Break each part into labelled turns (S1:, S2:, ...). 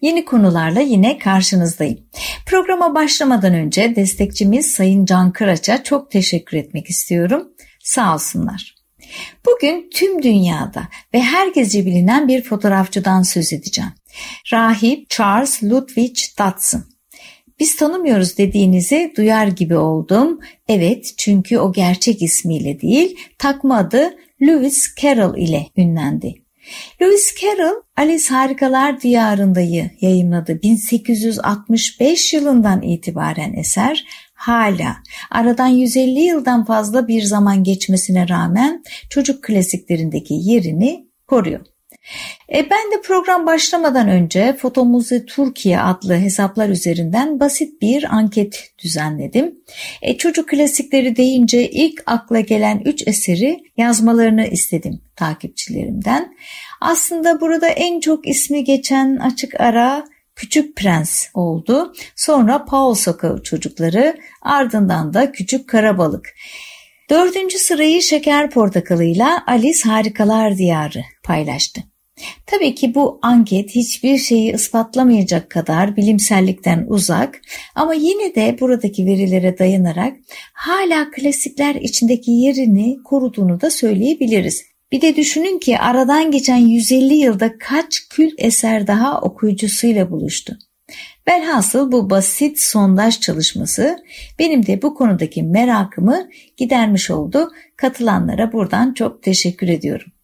S1: Yeni konularla yine karşınızdayım. Programa başlamadan önce destekçimiz Sayın Can Kıraç'a çok teşekkür etmek istiyorum. Sağ olsunlar. Bugün tüm dünyada ve herkesce bilinen bir fotoğrafçıdan söz edeceğim. Rahip Charles Ludwig Dodson. Biz tanımıyoruz dediğinizi duyar gibi oldum. Evet çünkü o gerçek ismiyle değil takma adı Lewis Carroll ile ünlendi. Lewis Carroll Alice Harikalar Diyarında'yı yayınladı. 1865 yılından itibaren eser hala aradan 150 yıldan fazla bir zaman geçmesine rağmen çocuk klasiklerindeki yerini koruyor. E ben de program başlamadan önce Fotomuze Türkiye adlı hesaplar üzerinden basit bir anket düzenledim. E çocuk klasikleri deyince ilk akla gelen 3 eseri yazmalarını istedim takipçilerimden. Aslında burada en çok ismi geçen açık ara Küçük Prens oldu. Sonra Paul Sokağı çocukları ardından da Küçük Karabalık. Dördüncü sırayı Şeker Portakalıyla Alice Harikalar Diyarı paylaştı. Tabii ki bu anket hiçbir şeyi ispatlamayacak kadar bilimsellikten uzak ama yine de buradaki verilere dayanarak hala klasikler içindeki yerini koruduğunu da söyleyebiliriz. Bir de düşünün ki aradan geçen 150 yılda kaç kült eser daha okuyucusuyla buluştu. Velhasıl bu basit sondaj çalışması benim de bu konudaki merakımı gidermiş oldu. Katılanlara buradan çok teşekkür ediyorum.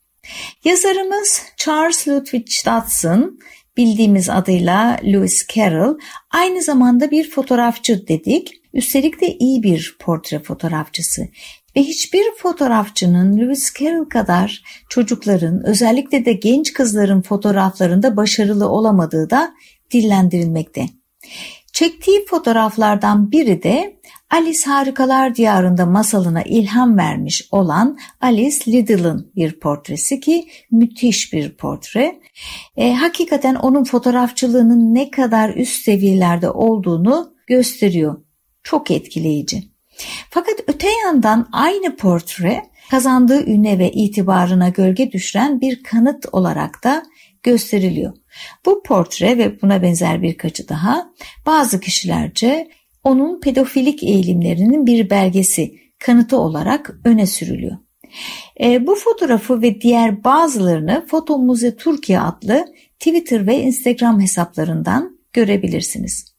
S1: Yazarımız Charles Ludwig Dodson, bildiğimiz adıyla Lewis Carroll, aynı zamanda bir fotoğrafçı dedik. Üstelik de iyi bir portre fotoğrafçısı. Ve hiçbir fotoğrafçının Lewis Carroll kadar çocukların özellikle de genç kızların fotoğraflarında başarılı olamadığı da dillendirilmekte. Çektiği fotoğraflardan biri de Alice Harikalar Diyarında masalına ilham vermiş olan Alice Liddell'ın bir portresi ki müthiş bir portre. E, hakikaten onun fotoğrafçılığının ne kadar üst seviyelerde olduğunu gösteriyor. Çok etkileyici. Fakat öte yandan aynı portre kazandığı üne ve itibarına gölge düşüren bir kanıt olarak da gösteriliyor. Bu portre ve buna benzer birkaçı daha bazı kişilerce onun pedofilik eğilimlerinin bir belgesi, kanıtı olarak öne sürülüyor. E, bu fotoğrafı ve diğer bazılarını Foto Muze Türkiye adlı Twitter ve Instagram hesaplarından görebilirsiniz.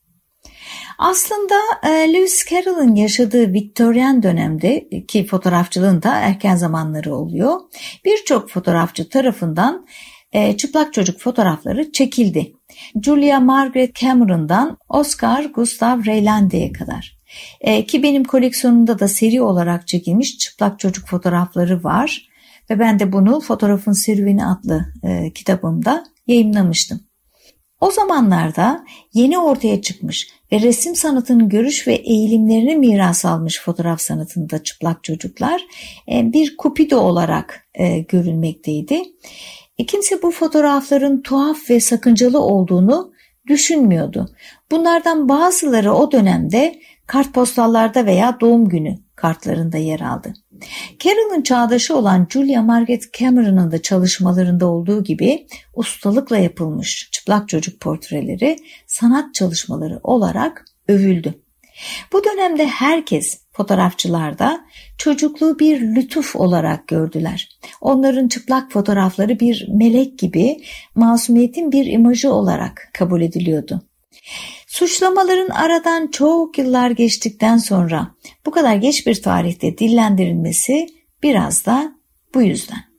S1: Aslında e, Lewis Carroll'ın yaşadığı Victorian dönemde ki fotoğrafçılığın da erken zamanları oluyor. Birçok fotoğrafçı tarafından e, çıplak çocuk fotoğrafları çekildi. Julia Margaret Cameron'dan Oscar Gustav Reylande'ye kadar. E, ki benim koleksiyonumda da seri olarak çekilmiş çıplak çocuk fotoğrafları var. Ve ben de bunu Fotoğrafın Serüveni adlı e, kitabımda yayınlamıştım. O zamanlarda yeni ortaya çıkmış ve resim sanatının görüş ve eğilimlerini miras almış fotoğraf sanatında çıplak çocuklar e, bir kupido olarak e, görülmekteydi. Kimse bu fotoğrafların tuhaf ve sakıncalı olduğunu düşünmüyordu. Bunlardan bazıları o dönemde kartpostallarda veya doğum günü kartlarında yer aldı. Carroll'ın çağdaşı olan Julia Margaret Cameron'ın da çalışmalarında olduğu gibi ustalıkla yapılmış çıplak çocuk portreleri sanat çalışmaları olarak övüldü. Bu dönemde herkes fotoğrafçılarda çocukluğu bir lütuf olarak gördüler. Onların çıplak fotoğrafları bir melek gibi masumiyetin bir imajı olarak kabul ediliyordu. Suçlamaların aradan çok yıllar geçtikten sonra bu kadar geç bir tarihte dillendirilmesi biraz da bu yüzden.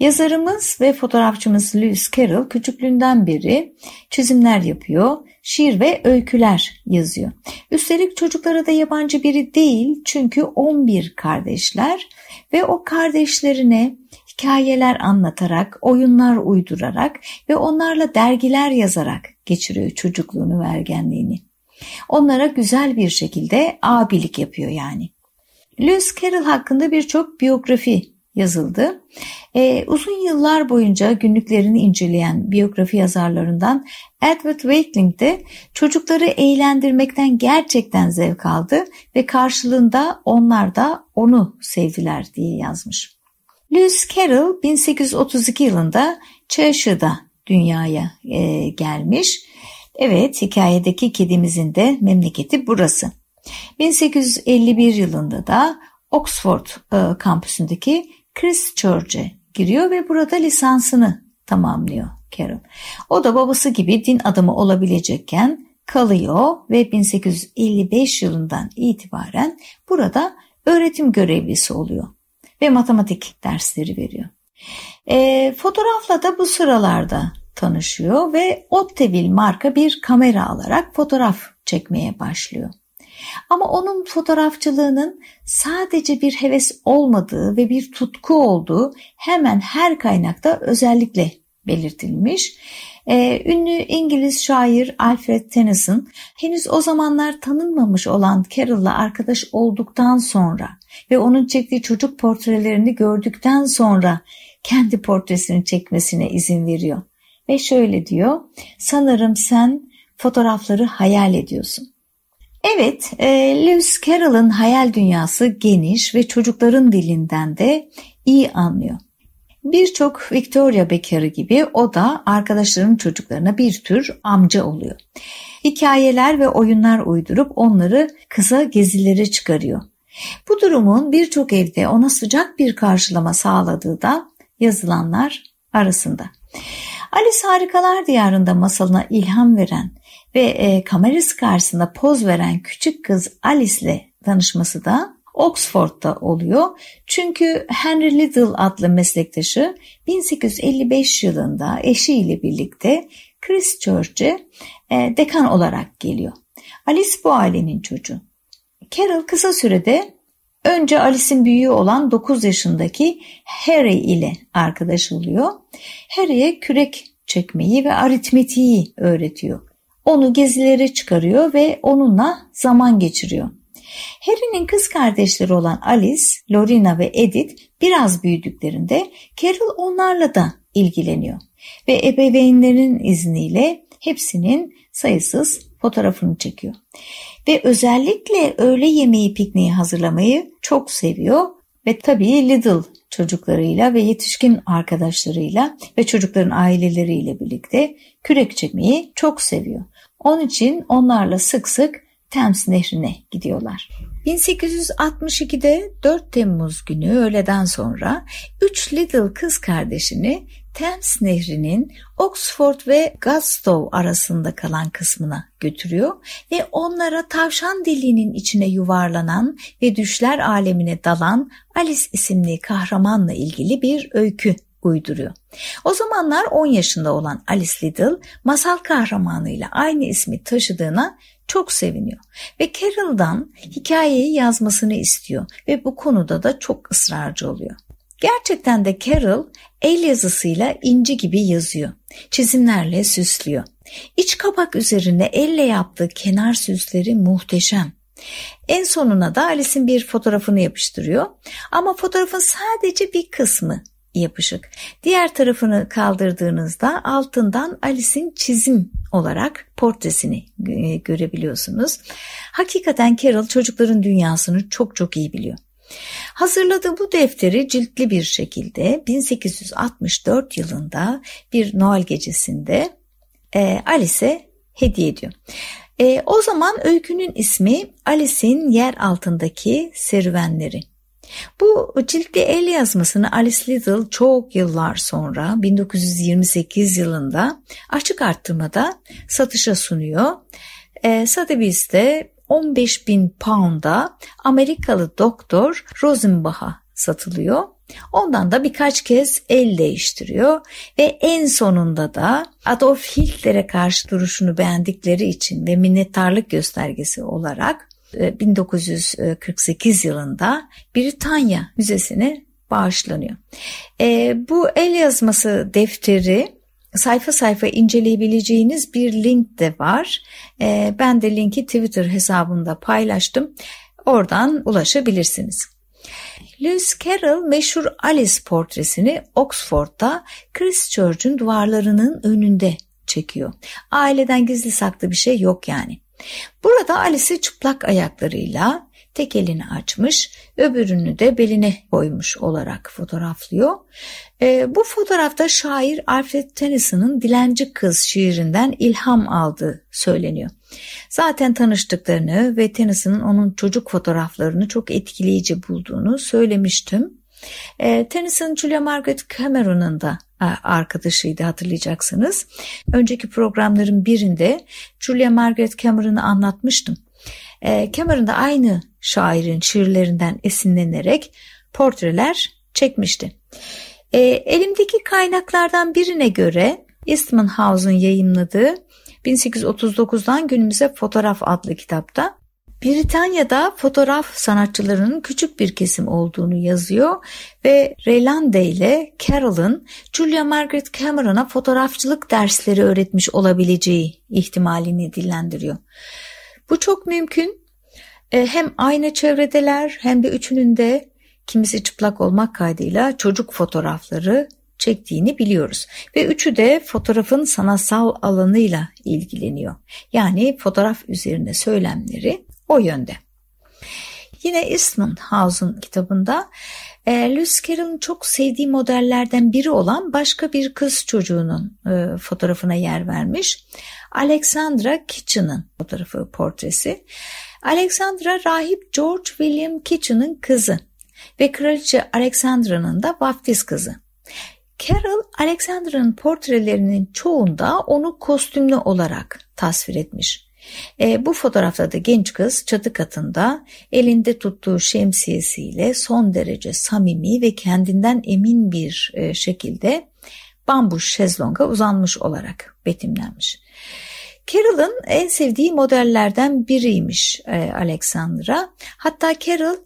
S1: Yazarımız ve fotoğrafçımız Lewis Carroll küçüklüğünden beri çizimler yapıyor, şiir ve öyküler yazıyor. Üstelik çocuklara da yabancı biri değil çünkü 11 kardeşler ve o kardeşlerine hikayeler anlatarak, oyunlar uydurarak ve onlarla dergiler yazarak geçiriyor çocukluğunu ve ergenliğini. Onlara güzel bir şekilde abilik yapıyor yani. Lewis Carroll hakkında birçok biyografi yazıldı. E, uzun yıllar boyunca günlüklerini inceleyen biyografi yazarlarından Edward Wakeling de çocukları eğlendirmekten gerçekten zevk aldı ve karşılığında onlar da onu sevdiler diye yazmış. Lewis Carroll 1832 yılında Cheshire'da dünyaya e, gelmiş. Evet hikayedeki kedimizin de memleketi burası. 1851 yılında da Oxford e, kampüsündeki Christchurch'e giriyor ve burada lisansını tamamlıyor Carol. O da babası gibi din adamı olabilecekken kalıyor ve 1855 yılından itibaren burada öğretim görevlisi oluyor ve matematik dersleri veriyor. E, fotoğrafla da bu sıralarda tanışıyor ve Otteville marka bir kamera alarak fotoğraf çekmeye başlıyor. Ama onun fotoğrafçılığının sadece bir heves olmadığı ve bir tutku olduğu hemen her kaynakta özellikle belirtilmiş. Ee, ünlü İngiliz şair Alfred Tennyson henüz o zamanlar tanınmamış olan Carol'la arkadaş olduktan sonra ve onun çektiği çocuk portrelerini gördükten sonra kendi portresini çekmesine izin veriyor. Ve şöyle diyor, sanırım sen fotoğrafları hayal ediyorsun. Evet, e, Lewis Carroll'ın hayal dünyası geniş ve çocukların dilinden de iyi anlıyor. Birçok Victoria bekarı gibi o da arkadaşlarının çocuklarına bir tür amca oluyor. Hikayeler ve oyunlar uydurup onları kısa gezilere çıkarıyor. Bu durumun birçok evde ona sıcak bir karşılama sağladığı da yazılanlar arasında. Alice Harikalar Diyarı'nda masalına ilham veren ve e, kamerası karşısında poz veren küçük kız Alice ile tanışması da Oxford'da oluyor. Çünkü Henry Little adlı meslektaşı 1855 yılında eşiyle birlikte Christchurch'e e, dekan olarak geliyor. Alice bu ailenin çocuğu. Carol kısa sürede önce Alice'in büyüğü olan 9 yaşındaki Harry ile arkadaş oluyor. Harry'e kürek çekmeyi ve aritmetiği öğretiyor. Onu gezilere çıkarıyor ve onunla zaman geçiriyor. Harry'nin kız kardeşleri olan Alice, Lorena ve Edith biraz büyüdüklerinde Carol onlarla da ilgileniyor ve ebeveynlerin izniyle hepsinin sayısız fotoğrafını çekiyor. Ve özellikle öğle yemeği pikniği hazırlamayı çok seviyor ve tabii Little çocuklarıyla ve yetişkin arkadaşlarıyla ve çocukların aileleriyle birlikte kürek çekmeyi çok seviyor. Onun için onlarla sık sık Thames Nehri'ne gidiyorlar. 1862'de 4 Temmuz günü öğleden sonra 3 Little kız kardeşini Thames Nehri'nin Oxford ve Godstow arasında kalan kısmına götürüyor ve onlara tavşan deliğinin içine yuvarlanan ve düşler alemine dalan Alice isimli kahramanla ilgili bir öykü uyduruyor. O zamanlar 10 yaşında olan Alice Liddell masal kahramanıyla aynı ismi taşıdığına çok seviniyor ve Carol'dan hikayeyi yazmasını istiyor ve bu konuda da çok ısrarcı oluyor. Gerçekten de Carol el yazısıyla inci gibi yazıyor. Çizimlerle süslüyor. İç kapak üzerine elle yaptığı kenar süsleri muhteşem. En sonuna da Alice'in bir fotoğrafını yapıştırıyor. Ama fotoğrafın sadece bir kısmı yapışık. Diğer tarafını kaldırdığınızda altından Alice'in çizim olarak portresini e, görebiliyorsunuz. Hakikaten Carol çocukların dünyasını çok çok iyi biliyor. Hazırladığı bu defteri ciltli bir şekilde 1864 yılında bir Noel gecesinde e, Alice'e hediye ediyor. E, o zaman öykünün ismi Alice'in yer altındaki serüvenleri. Bu ciltli el yazmasını Alice Liddell çok yıllar sonra 1928 yılında açık arttırmada satışa sunuyor. E, Sotheby's'te 15 bin pound'a Amerikalı doktor Rosenbach'a satılıyor. Ondan da birkaç kez el değiştiriyor ve en sonunda da Adolf Hitler'e karşı duruşunu beğendikleri için ve minnettarlık göstergesi olarak 1948 e, yılında Britanya Müzesi'ne bağışlanıyor. E, bu el yazması defteri sayfa sayfa inceleyebileceğiniz bir link de var. E, ben de linki Twitter hesabında paylaştım. Oradan ulaşabilirsiniz. Lewis Carroll meşhur Alice portresini Oxford'da Christchurch'un duvarlarının önünde çekiyor. Aileden gizli saklı bir şey yok yani. Burada Alice'i çıplak ayaklarıyla tek elini açmış, öbürünü de beline koymuş olarak fotoğraflıyor. E, bu fotoğrafta şair Alfred Tennyson'ın Dilenci Kız şiirinden ilham aldığı söyleniyor. Zaten tanıştıklarını ve Tennyson'ın onun çocuk fotoğraflarını çok etkileyici bulduğunu söylemiştim. E, Tennyson Julia Margaret Cameron'ın da e, arkadaşıydı hatırlayacaksınız. Önceki programların birinde Julia Margaret Cameron'ı anlatmıştım. E, Cameron da aynı şairin şiirlerinden esinlenerek portreler çekmişti. E, elimdeki kaynaklardan birine göre Eastman House'un yayınladığı 1839'dan günümüze Fotoğraf adlı kitapta Britanya'da fotoğraf sanatçılarının küçük bir kesim olduğunu yazıyor ve Reylande ile Carroll'ın Julia Margaret Cameron'a fotoğrafçılık dersleri öğretmiş olabileceği ihtimalini dillendiriyor. Bu çok mümkün. E, hem aynı çevredeler hem de üçünün de kimisi çıplak olmak kaydıyla çocuk fotoğrafları çektiğini biliyoruz. Ve üçü de fotoğrafın sanatsal alanıyla ilgileniyor. Yani fotoğraf üzerine söylemleri o yönde. Yine Eastman House'un kitabında e, Lewis Carroll'ın çok sevdiği modellerden biri olan başka bir kız çocuğunun e, fotoğrafına yer vermiş. Alexandra Kitchen'ın fotoğrafı portresi. Alexandra rahip George William Kitchen'ın kızı ve kraliçe Alexandra'nın da vaftiz kızı. Carroll, Alexandra'nın portrelerinin çoğunda onu kostümlü olarak tasvir etmiş. E, bu fotoğrafta da genç kız çatı katında elinde tuttuğu şemsiyesiyle son derece samimi ve kendinden emin bir e, şekilde bambu şezlonga uzanmış olarak betimlenmiş. Carroll'ın en sevdiği modellerden biriymiş e, Alexandra. Hatta Carroll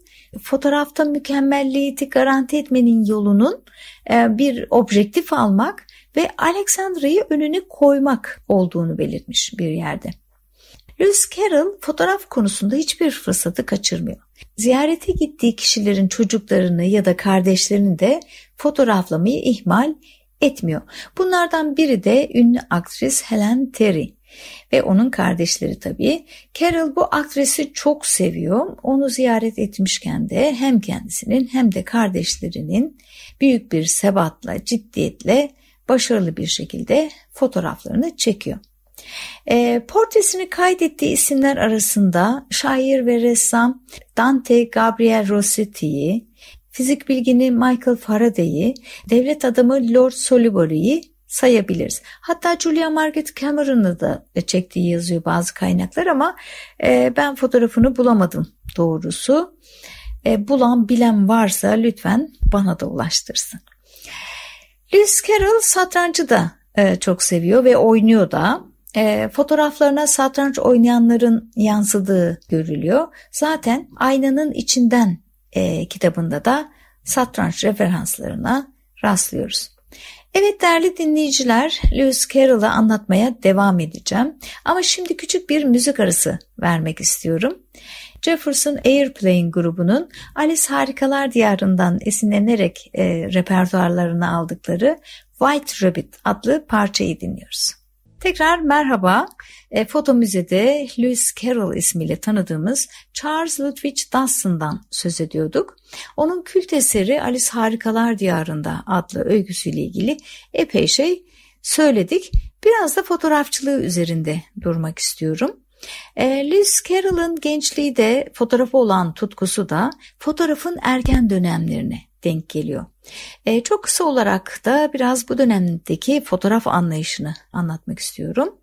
S1: fotoğrafta mükemmelliyeti garanti etmenin yolunun e, bir objektif almak ve Alexandra'yı önüne koymak olduğunu belirtmiş bir yerde. Lewis Carroll fotoğraf konusunda hiçbir fırsatı kaçırmıyor. Ziyarete gittiği kişilerin çocuklarını ya da kardeşlerini de fotoğraflamayı ihmal etmiyor. Bunlardan biri de ünlü aktris Helen Terry ve onun kardeşleri tabii. Carol bu aktrisi çok seviyor. Onu ziyaret etmişken de hem kendisinin hem de kardeşlerinin büyük bir sebatla, ciddiyetle başarılı bir şekilde fotoğraflarını çekiyor. E, portresini kaydettiği isimler arasında şair ve ressam Dante Gabriel Rossetti'yi, fizik bilgini Michael Faraday'i, devlet adamı Lord Salisbury'yi sayabiliriz. Hatta Julia Margaret Cameron'ı da çektiği yazıyor bazı kaynaklar ama e, ben fotoğrafını bulamadım doğrusu. E, bulan bilen varsa lütfen bana da ulaştırsın. Lewis Carroll satrancı da e, çok seviyor ve oynuyor da. E, fotoğraflarına satranç oynayanların yansıdığı görülüyor. Zaten Aynanın içinden e, kitabında da satranç referanslarına rastlıyoruz. Evet değerli dinleyiciler, Lewis Carroll'ı anlatmaya devam edeceğim. Ama şimdi küçük bir müzik arası vermek istiyorum. Jefferson Airplane grubunun Alice Harikalar Diyarı'ndan esinlenerek e, repertuarlarına aldıkları White Rabbit adlı parçayı dinliyoruz. Tekrar merhaba. E, foto müzede Lewis Carroll ismiyle tanıdığımız Charles Ludwig Dawson'dan söz ediyorduk. Onun kült eseri Alice Harikalar Diyarında adlı öyküsüyle ilgili epey şey söyledik. Biraz da fotoğrafçılığı üzerinde durmak istiyorum. E, Lewis Carroll'ın gençliği de fotoğrafı olan tutkusu da fotoğrafın erken dönemlerine denk geliyor. E, çok kısa olarak da biraz bu dönemdeki fotoğraf anlayışını anlatmak istiyorum.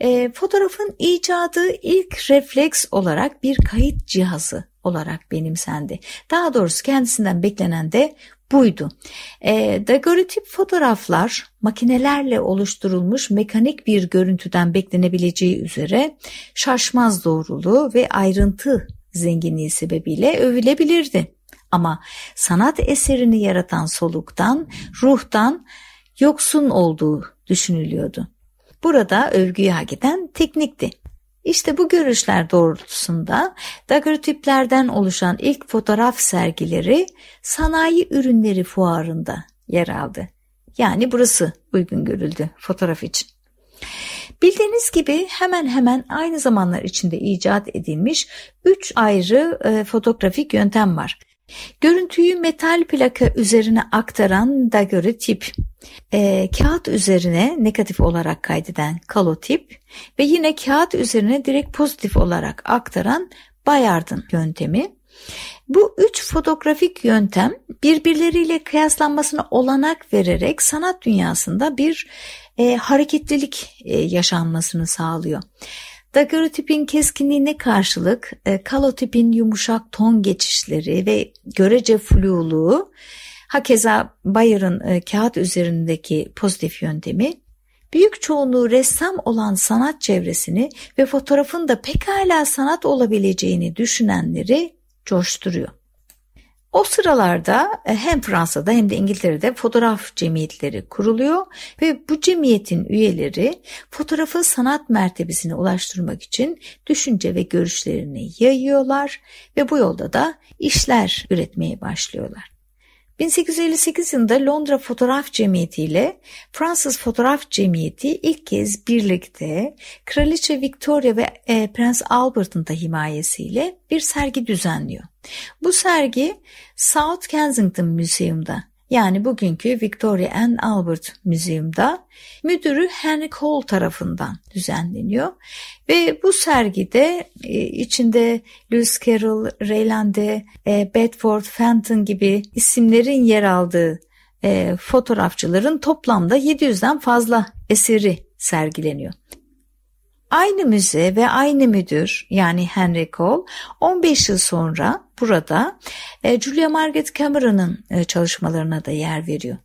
S1: E, fotoğrafın icadı ilk refleks olarak bir kayıt cihazı olarak benimsendi. Daha doğrusu kendisinden beklenen de buydu. E, daguerreotip fotoğraflar makinelerle oluşturulmuş mekanik bir görüntüden beklenebileceği üzere şaşmaz doğruluğu ve ayrıntı zenginliği sebebiyle övülebilirdi. Ama sanat eserini yaratan soluktan, ruhtan yoksun olduğu düşünülüyordu. Burada övgüyü hak eden teknikti. İşte bu görüşler doğrultusunda daguerreotiplerden oluşan ilk fotoğraf sergileri sanayi ürünleri fuarında yer aldı. Yani burası uygun görüldü fotoğraf için. Bildiğiniz gibi hemen hemen aynı zamanlar içinde icat edilmiş üç ayrı e, fotoğrafik yöntem var. Görüntüyü metal plaka üzerine aktaran daguerreotip, e, kağıt üzerine negatif olarak kaydeden kalotip ve yine kağıt üzerine direkt pozitif olarak aktaran Bayard'ın yöntemi. Bu üç fotoğrafik yöntem birbirleriyle kıyaslanmasına olanak vererek sanat dünyasında bir e, hareketlilik e, yaşanmasını sağlıyor. Daguerreotipin keskinliğine karşılık e, kalotipin yumuşak ton geçişleri ve görece fluluğu, hakeza Bayer'ın e, kağıt üzerindeki pozitif yöntemi, büyük çoğunluğu ressam olan sanat çevresini ve fotoğrafın da pekala sanat olabileceğini düşünenleri coşturuyor. O sıralarda e, hem Fransa'da hem de İngiltere'de fotoğraf cemiyetleri kuruluyor ve bu cemiyetin üyeleri fotoğrafı sanat mertebesine ulaştırmak için düşünce ve görüşlerini yayıyorlar ve bu yolda da işler üretmeye başlıyorlar. 1858 yılında Londra Fotoğraf Cemiyeti ile Fransız Fotoğraf Cemiyeti ilk kez birlikte Kraliçe Victoria ve e, Prens Albert'ın da himayesiyle bir sergi düzenliyor. Bu sergi South Kensington Museum'da yani bugünkü Victoria and Albert Museum'da müdürü Henry Cole tarafından düzenleniyor. Ve bu sergide e, içinde Lewis Carroll, Raylande, e, Bedford, Fenton gibi isimlerin yer aldığı e, fotoğrafçıların toplamda 700'den fazla eseri sergileniyor. Aynı müze ve aynı müdür yani Henry Cole 15 yıl sonra burada e, Julia Margaret Cameron'ın e, çalışmalarına da yer veriyor.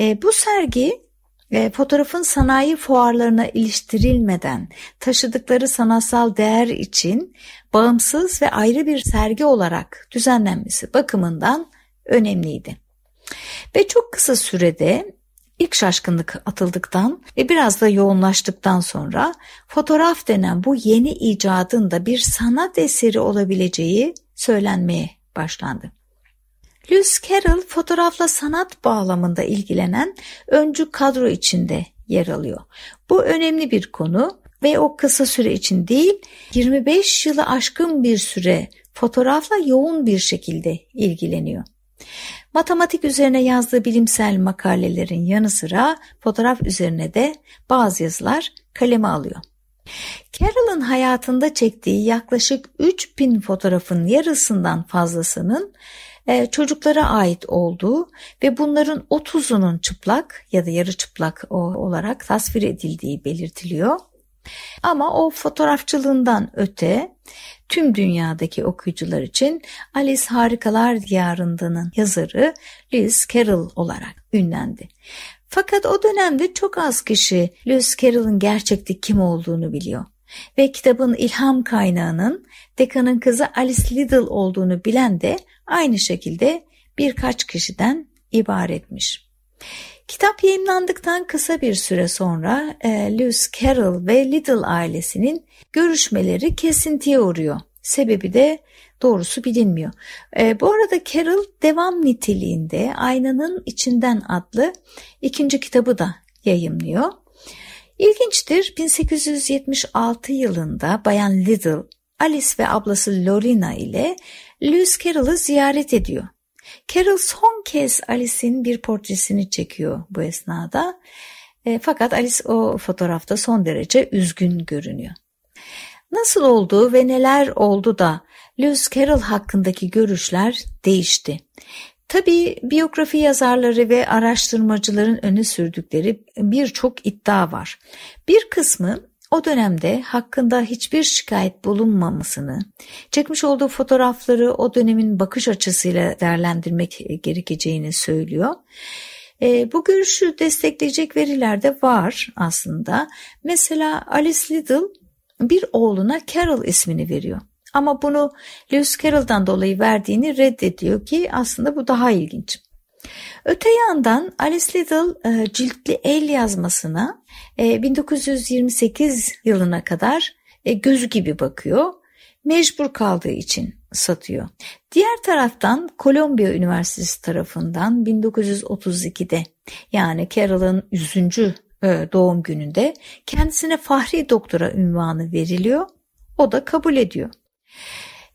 S1: E, bu sergi e, fotoğrafın sanayi fuarlarına iliştirilmeden taşıdıkları sanatsal değer için bağımsız ve ayrı bir sergi olarak düzenlenmesi bakımından önemliydi. Ve çok kısa sürede İlk şaşkınlık atıldıktan ve biraz da yoğunlaştıktan sonra fotoğraf denen bu yeni icadın da bir sanat eseri olabileceği söylenmeye başlandı. Lewis Carroll fotoğrafla sanat bağlamında ilgilenen öncü kadro içinde yer alıyor. Bu önemli bir konu ve o kısa süre için değil 25 yılı aşkın bir süre fotoğrafla yoğun bir şekilde ilgileniyor. Matematik üzerine yazdığı bilimsel makalelerin yanı sıra fotoğraf üzerine de bazı yazılar kaleme alıyor. Carroll'ın hayatında çektiği yaklaşık 3000 fotoğrafın yarısından fazlasının e, çocuklara ait olduğu ve bunların 30'unun çıplak ya da yarı çıplak olarak tasvir edildiği belirtiliyor. Ama o fotoğrafçılığından öte tüm dünyadaki okuyucular için Alice Harikalar Diyarında'nın yazarı Lewis Carroll olarak ünlendi. Fakat o dönemde çok az kişi Lewis Carroll'ın gerçekte kim olduğunu biliyor. Ve kitabın ilham kaynağının dekanın kızı Alice Liddell olduğunu bilen de aynı şekilde birkaç kişiden ibaretmiş. Kitap yayınlandıktan kısa bir süre sonra e, Lewis Carroll ve Liddell ailesinin görüşmeleri kesintiye uğruyor. Sebebi de doğrusu bilinmiyor. E, bu arada Carroll devam niteliğinde Aynanın İçinden adlı ikinci kitabı da yayımlıyor. İlginçtir 1876 yılında Bayan Liddell, Alice ve ablası Lorena ile Lewis Carroll'ı ziyaret ediyor. Carol son kez Alice'in bir portresini çekiyor bu esnada. E, fakat Alice o fotoğrafta son derece üzgün görünüyor. Nasıl oldu ve neler oldu da Lewis Carroll hakkındaki görüşler değişti. Tabii biyografi yazarları ve araştırmacıların öne sürdükleri birçok iddia var. Bir kısmı o dönemde hakkında hiçbir şikayet bulunmamasını, çekmiş olduğu fotoğrafları o dönemin bakış açısıyla değerlendirmek gerekeceğini söylüyor. E, bu görüşü destekleyecek veriler de var aslında. Mesela Alice Liddell bir oğluna Carol ismini veriyor. Ama bunu Lewis Carroll'dan dolayı verdiğini reddediyor ki aslında bu daha ilginç. Öte yandan Alice Liddell e, ciltli el yazmasına 1928 e, yılına kadar e, gözü gibi bakıyor. Mecbur kaldığı için satıyor. Diğer taraftan Kolombiya Üniversitesi tarafından 1932'de yani Carol'ın 100. doğum gününde kendisine Fahri Doktora ünvanı veriliyor. O da kabul ediyor.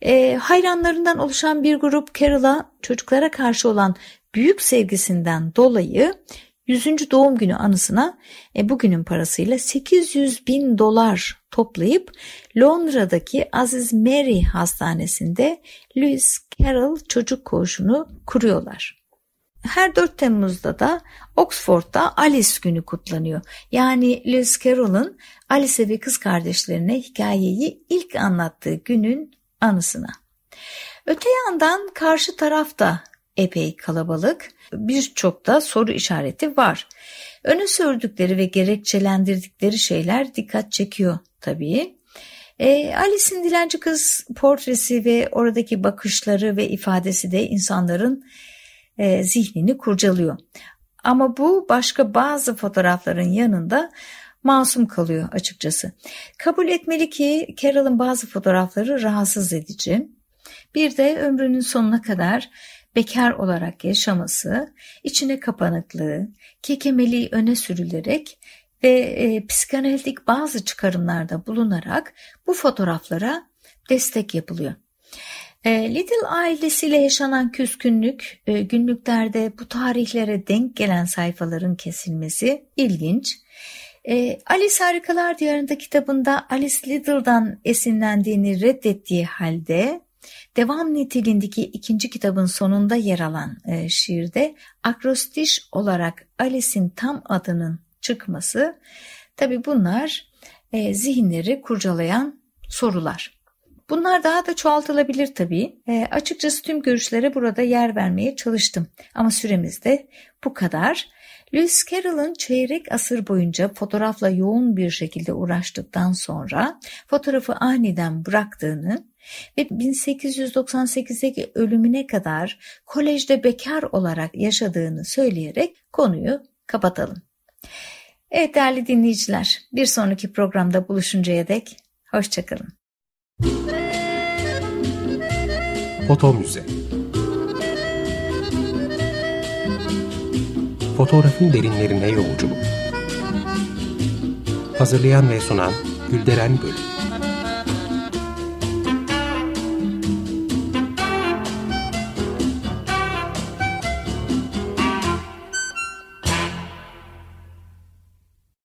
S1: E, hayranlarından oluşan bir grup Carol'a çocuklara karşı olan büyük sevgisinden dolayı 100. doğum günü anısına e, bugünün parasıyla 800 bin dolar toplayıp Londra'daki Aziz Mary Hastanesi'nde Lewis Carroll Çocuk Koğuşu'nu kuruyorlar. Her 4 Temmuz'da da Oxford'da Alice günü kutlanıyor. Yani Lewis Carroll'ın Alice ve kız kardeşlerine hikayeyi ilk anlattığı günün anısına. Öte yandan karşı tarafta epey kalabalık, birçok da soru işareti var. Öne sürdükleri ve gerekçelendirdikleri şeyler dikkat çekiyor tabii. E, Alice'in dilenci kız portresi ve oradaki bakışları ve ifadesi de insanların e, zihnini kurcalıyor. Ama bu başka bazı fotoğrafların yanında masum kalıyor açıkçası. Kabul etmeli ki Carol'ın bazı fotoğrafları rahatsız edici. Bir de ömrünün sonuna kadar bekar olarak yaşaması, içine kapanıklığı, kekemeliği öne sürülerek ve e, psikanalitik bazı çıkarımlarda bulunarak bu fotoğraflara destek yapılıyor. E, Little ailesiyle yaşanan küskünlük, e, günlüklerde bu tarihlere denk gelen sayfaların kesilmesi ilginç. E, Alice Harikalar Diyarında kitabında Alice Little'dan esinlendiğini reddettiği halde devam niteliğindeki ikinci kitabın sonunda yer alan e, şiirde akrostiş olarak Alice'in tam adının çıkması tabi bunlar e, zihinleri kurcalayan sorular. Bunlar daha da çoğaltılabilir tabii. E, açıkçası tüm görüşlere burada yer vermeye çalıştım. Ama süremiz de bu kadar. Lewis Carroll'ın çeyrek asır boyunca fotoğrafla yoğun bir şekilde uğraştıktan sonra fotoğrafı aniden bıraktığını ve 1898'deki ölümüne kadar kolejde bekar olarak yaşadığını söyleyerek konuyu kapatalım. Evet değerli dinleyiciler, bir sonraki programda buluşuncaya dek hoşçakalın.
S2: Foto Müze Fotoğrafın derinlerine yolculuk. Hazırlayan ve sunan Gülderen Bölüm